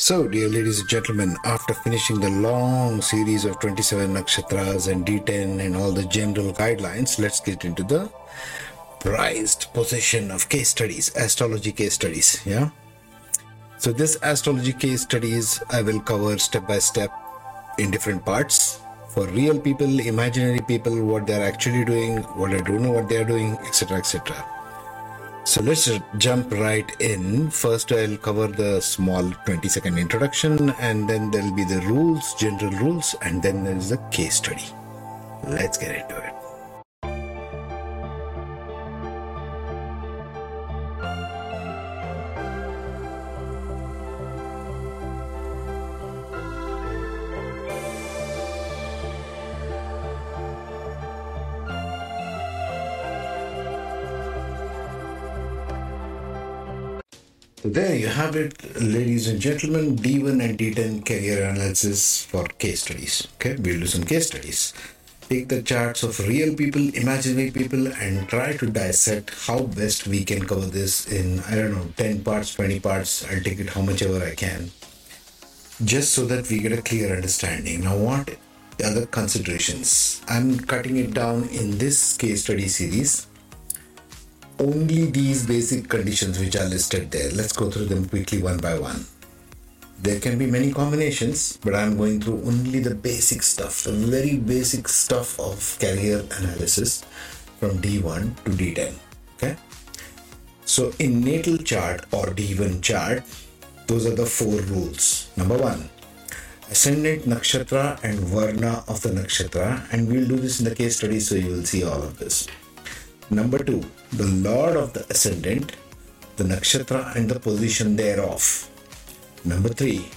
So, dear ladies and gentlemen, after finishing the long series of 27 nakshatras and D10 and all the general guidelines, let's get into the prized possession of case studies, astrology case studies. Yeah. So, this astrology case studies I will cover step by step in different parts for real people, imaginary people, what they're actually doing, what I don't know what they're doing, etc. etc. So let's jump right in. First, I'll cover the small 20 second introduction, and then there'll be the rules, general rules, and then there's a case study. Let's get into it. So there you have it, ladies and gentlemen. D1 and D10 career analysis for case studies. Okay, we'll do some case studies. Take the charts of real people, imaginary people, and try to dissect how best we can cover this in I don't know 10 parts, 20 parts. I'll take it how much ever I can, just so that we get a clear understanding. Now, what the other considerations? I'm cutting it down in this case study series only these basic conditions which are listed there. Let's go through them quickly one by one. There can be many combinations, but I'm going through only the basic stuff, the very basic stuff of career analysis from D1 to D10. Okay. So in natal chart or D1 chart, those are the four rules. Number one, ascendant nakshatra and varna of the nakshatra, and we'll do this in the case study, so you will see all of this. Number two, the lord of the ascendant, the nakshatra and the position thereof. Number three,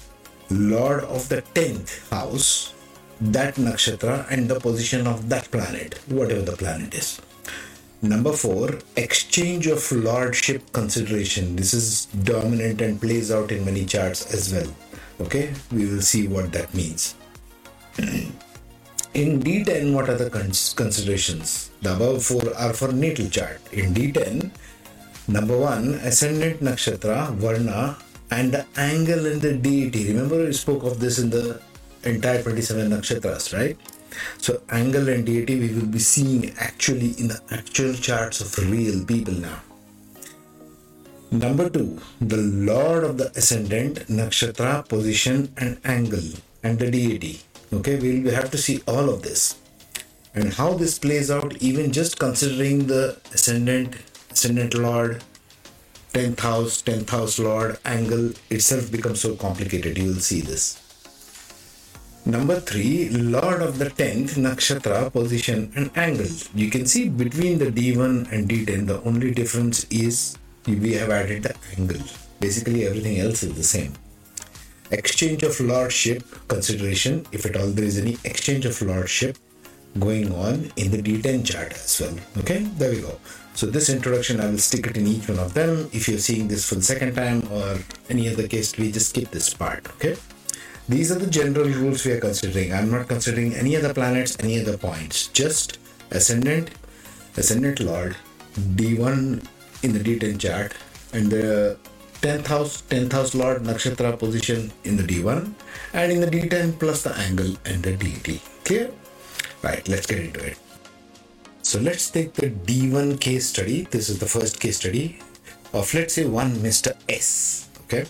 lord of the tenth house, that nakshatra and the position of that planet, whatever the planet is. Number four, exchange of lordship consideration. This is dominant and plays out in many charts as well. Okay, we will see what that means. In D10, what are the cons- considerations? The above four are for natal chart. In D10, number one, ascendant nakshatra, varna, and the angle in the deity. Remember, we spoke of this in the entire 27 nakshatras, right? So, angle and deity we will be seeing actually in the actual charts of real people now. Number two, the Lord of the Ascendant, Nakshatra, position, and angle, and the deity. Okay, we'll have to see all of this and how this plays out, even just considering the Ascendant, Ascendant Lord, 10th house, 10th house Lord angle itself becomes so complicated. You will see this. Number three, Lord of the 10th, Nakshatra, position, and angle. You can see between the D1 and D10, the only difference is we have added the angle. Basically, everything else is the same. Exchange of lordship consideration, if at all there is any exchange of lordship going on in the D10 chart as well. Okay, there we go. So, this introduction, I will stick it in each one of them. If you're seeing this for the second time or any other case, we just skip this part. Okay. These are the general rules we are considering. I'm not considering any other planets, any other points. Just ascendant, ascendant lord, D1 in the D10 chart, and the 10th house, 10th house lord nakshatra position in the D1, and in the D10 plus the angle and the deity. Clear? Right, let's get into it. So let's take the D1 case study. This is the first case study of let's say one Mr. S. Okay.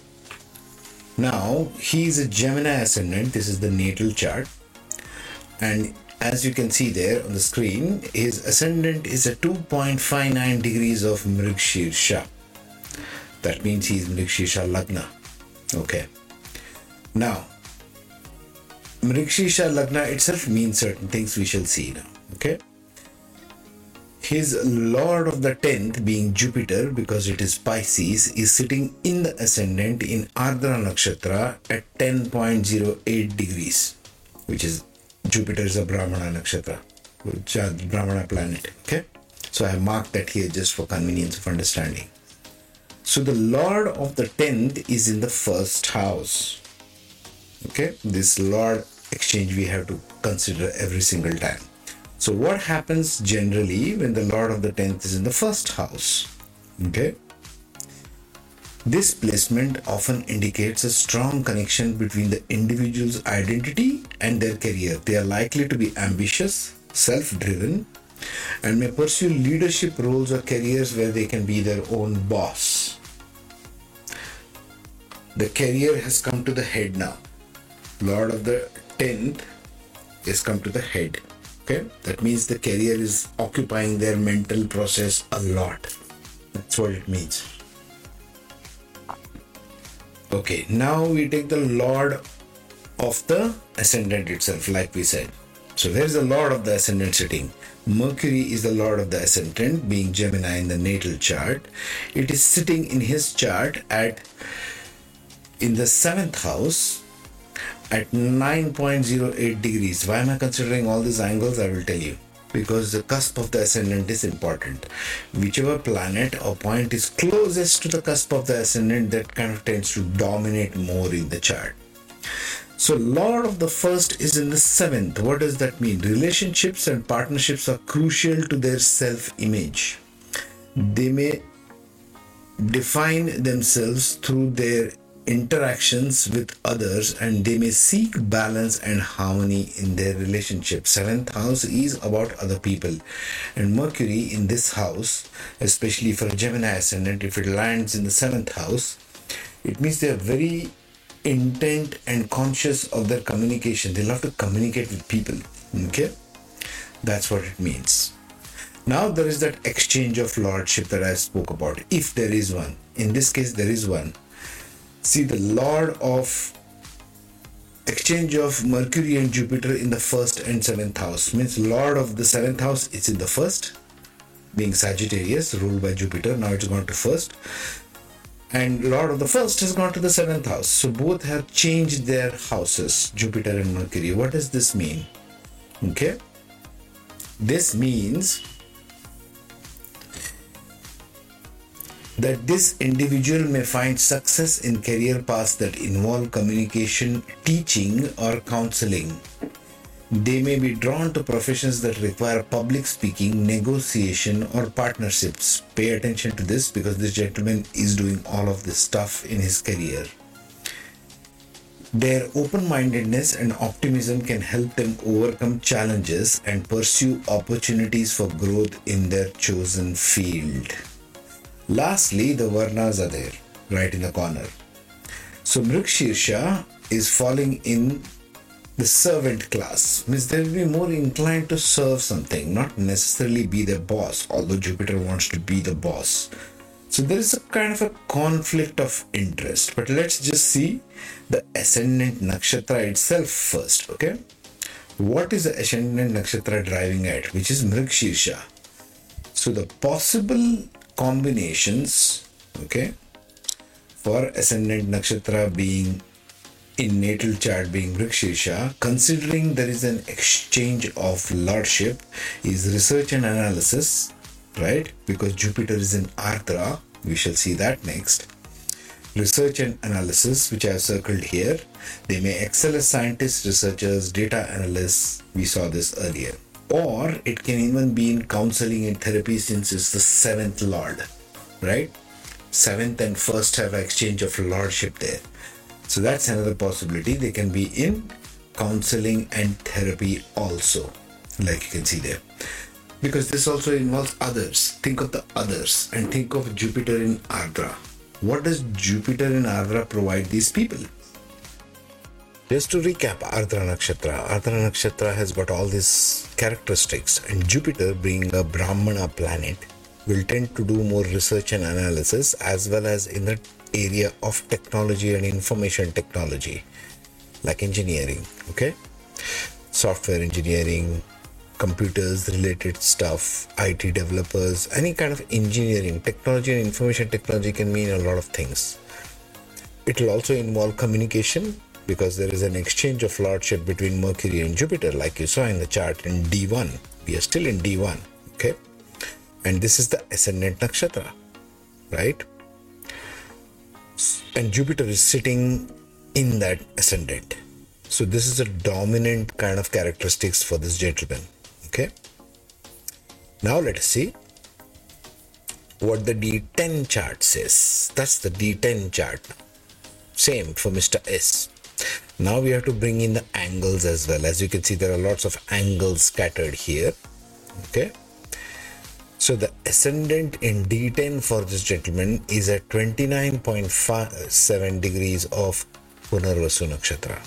Now he is a Gemini ascendant. This is the natal chart, and as you can see there on the screen, his ascendant is at 2.59 degrees of Mrigshirsha. That means he's Mrigshirsha Lagna. Okay. Now, Mrigshirsha Lagna itself means certain things we shall see now. Okay. His Lord of the 10th, being Jupiter, because it is Pisces, is sitting in the ascendant in Ardra Nakshatra at 10.08 degrees, which is Jupiter is a Brahmana Nakshatra, which Brahmana planet. Okay. So I have marked that here just for convenience of understanding. So the Lord of the 10th is in the first house. Okay. This Lord exchange we have to consider every single time. So, what happens generally when the Lord of the 10th is in the first house? Okay. This placement often indicates a strong connection between the individual's identity and their career. They are likely to be ambitious, self driven, and may pursue leadership roles or careers where they can be their own boss. The career has come to the head now. Lord of the 10th is come to the head. Okay, that means the career is occupying their mental process a lot. That's what it means. Okay, now we take the Lord of the Ascendant itself, like we said. So there's the Lord of the Ascendant sitting. Mercury is the Lord of the Ascendant, being Gemini in the natal chart. It is sitting in his chart at in the seventh house at 9.08 degrees. Why am I considering all these angles? I will tell you. Because the cusp of the ascendant is important. Whichever planet or point is closest to the cusp of the ascendant, that kind of tends to dominate more in the chart. So, Lord of the first is in the seventh. What does that mean? Relationships and partnerships are crucial to their self image. They may define themselves through their interactions with others and they may seek balance and harmony in their relationship. Seventh house is about other people, and Mercury in this house, especially for a Gemini ascendant, if it lands in the seventh house, it means they are very intent and conscious of their communication. They love to communicate with people. Okay, that's what it means. Now there is that exchange of lordship that I spoke about. If there is one, in this case, there is one see the lord of exchange of mercury and jupiter in the first and seventh house means lord of the seventh house is in the first being sagittarius ruled by jupiter. Now it's gone to first. And lord of the first has gone to the seventh house. So both have changed their houses jupiter and mercury. What does this mean? Okay. This means that this individual may find success in career paths that involve communication, teaching, or counseling. They may be drawn to professions that require public speaking, negotiation, or partnerships. Pay attention to this because this gentleman is doing all of this stuff in his career. Their open mindedness and optimism can help them overcome challenges and pursue opportunities for growth in their chosen field. Lastly, the Varnas are there, right in the corner. So Mrigshirsha is falling in the servant class, means they will be more inclined to serve something, not necessarily be the boss, although Jupiter wants to be the boss. So there is a kind of a conflict of interest. But let's just see the ascendant nakshatra itself first, okay? What is the ascendant nakshatra driving at, which is Mrigshirsha? So the possible combinations okay for ascendant nakshatra being in natal chart being Mrigshirsha, considering there is an exchange of lordship, is research and analysis, right? Because Jupiter is in Ardra, we shall see that next. Research and analysis, which I have circled here, they may excel as scientists, researchers, data analysts. We saw this earlier or it can even be in counseling and therapy since it's the seventh lord right? Seventh and first have exchange of lordship there. So that's another possibility. They can be in counseling and therapy also like you can see there. Because this also involves others. Think of the others and think of jupiter in ardra what does jupiter in ardra provide these people just to recap, Ardra Nakshatra. Ardra Nakshatra has got all these characteristics, and Jupiter, being a Brahmana planet, will tend to do more research and analysis as well as in the area of technology and information technology, like engineering, okay? Software engineering, computers related stuff, IT developers, any kind of engineering, technology and information technology can mean a lot of things. It will also involve communication because there is an exchange of lordship between Mercury and Jupiter, like you saw in the chart in D1. We are still in D1, okay? And this is the ascendant nakshatra, right? And Jupiter is sitting in that ascendant. So this is a dominant kind of characteristics for this gentleman, okay? Now let us see what the D10 chart says. That's the D10 chart. Same for Mr. S. Now we have to bring in the angles as well. As you can see, there are lots of angles scattered here. Okay. So the ascendant in D10 for this gentleman is at 29.57 degrees of Punarvasu Nakshatra.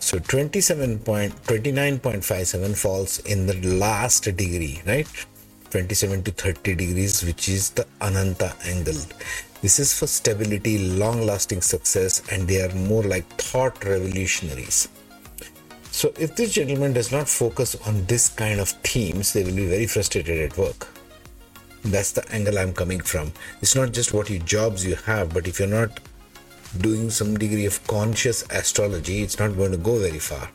So 27.29.57 falls in the last degree, right? 27 to 30 degrees, which is the Ananta angle. This is for stability, long lasting success, and they are more like thought revolutionaries. So, if this gentleman does not focus on this kind of themes, they will be very frustrated at work. That's the angle I'm coming from. It's not just what you jobs you have, but if you're not doing some degree of conscious astrology, it's not going to go very far.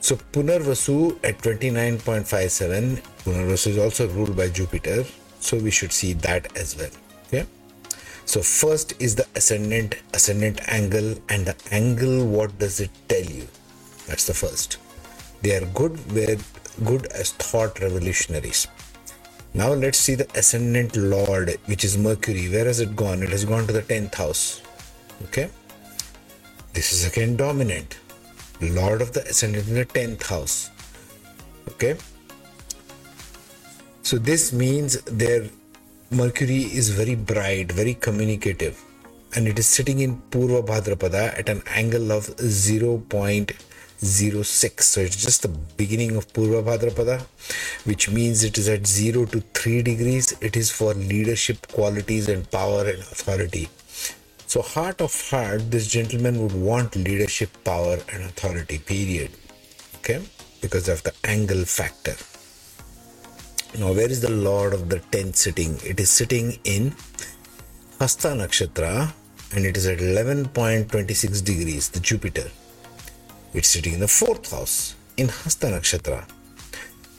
So Punarvasu at 29.57, Punarvasu is also ruled by Jupiter, so we should see that as well. Okay. So first is the ascendant ascendant angle and the angle what does it tell you? That's the first. They are good where good as thought revolutionaries. Now let's see the ascendant lord which is Mercury. Where has it gone? It has gone to the 10th house. Okay. This is again dominant. Lord of the ascendant in the 10th house. Okay. So this means their Mercury is very bright, very communicative, and it is sitting in Purva Bhadrapada at an angle of 0.06. So it's just the beginning of Purva Bhadrapada, which means it is at 0 to 3 degrees. It is for leadership qualities and power and authority. So, heart of heart, this gentleman would want leadership, power, and authority, period. Okay? Because of the angle factor. Now, where is the Lord of the 10th sitting? It is sitting in Hasta Nakshatra and it is at 11.26 degrees, the Jupiter. It's sitting in the fourth house in Hasta Nakshatra.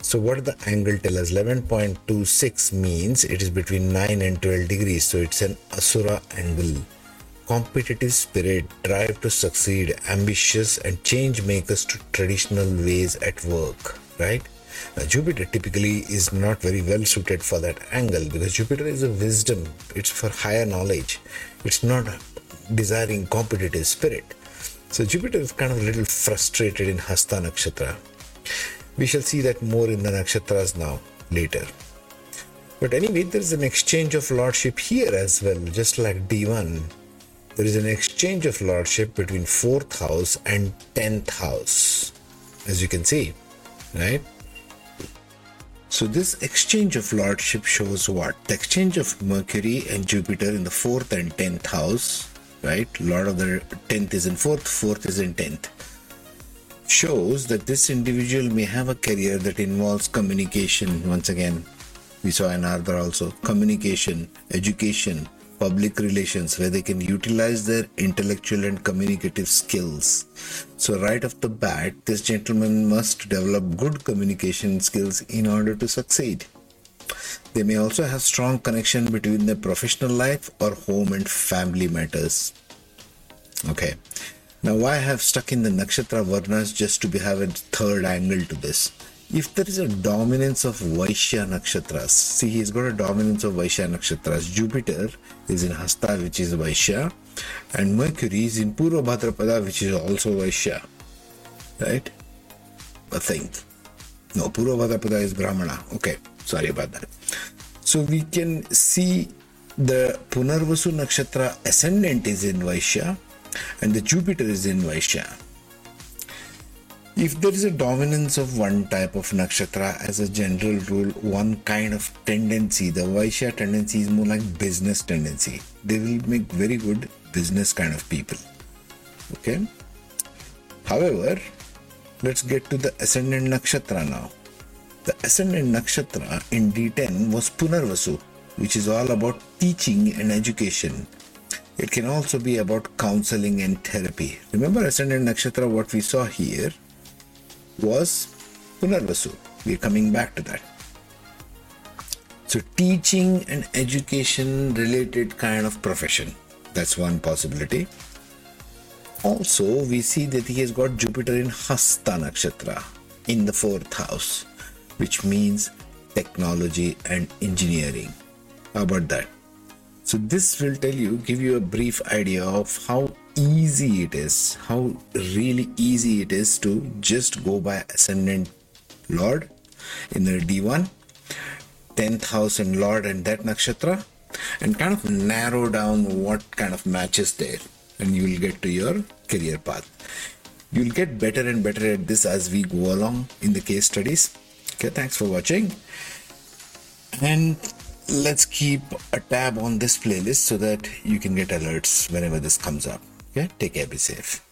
So, what the angle tell us? 11.26 means it is between 9 and 12 degrees. So, it's an Asura angle competitive spirit, drive to succeed, ambitious, and change makers to traditional ways at work, right? Now, Jupiter typically is not very well suited for that angle because Jupiter is a wisdom, it's for higher knowledge, it's not a desiring competitive spirit. So, Jupiter is kind of a little frustrated in Hasta Nakshatra. We shall see that more in the nakshatras now later. But anyway, there is an exchange of lordship here as well, just like D1 there is an exchange of lordship between fourth house and tenth house, as you can see, right? So, this exchange of lordship shows what? The exchange of Mercury and Jupiter in the fourth and tenth house, right? Lord of the tenth is in fourth, fourth is in tenth. Shows that this individual may have a career that involves communication. Once again, we saw in Ardra also communication, education, public relations where they can utilize their intellectual and communicative skills. So, right off the bat, this gentleman must develop good communication skills in order to succeed. They may also have strong connection between their professional life or home and family matters. Okay. Now, why I have stuck in the nakshatra varnas just to have a third angle to this? If there is a dominance of Vaishya nakshatras, see he's got a dominance of Vaishya nakshatras. Jupiter is in Hasta, which is Vaishya, and Mercury is in Purva Bhadrapada, which is also Vaishya. Right? But think. No, Purva Bhadrapada is Brahmana. Okay, sorry about that. So we can see the Punarvasu nakshatra ascendant is in Vaishya and the Jupiter is in Vaishya if there is a dominance of one type of nakshatra as a general rule, one kind of tendency, the Vaishya tendency is more like business tendency. They will make very good business kind of people. Okay. However, let's get to the ascendant nakshatra now. The ascendant nakshatra in D10 was Punarvasu, which is all about teaching and education. It can also be about counseling and therapy. Remember ascendant nakshatra, what we saw here was Punarvasu. We're coming back to that. So, teaching and education related kind of profession. That's one possibility. Also, we see that he has got Jupiter in Hasta Nakshatra in the fourth house, which means technology and engineering. How about that? So this will tell you, give you a brief idea of how easy it is, how really easy it is to just go by ascendant Lord in the D1, 10th house in Lord and that nakshatra, and kind of narrow down what kind of matches there, and you will get to your career path. You'll get better and better at this as we go along in the case studies. Okay, thanks for watching. And let's keep a tab on this playlist so that you can get alerts whenever this comes up. Okay, take care, be safe.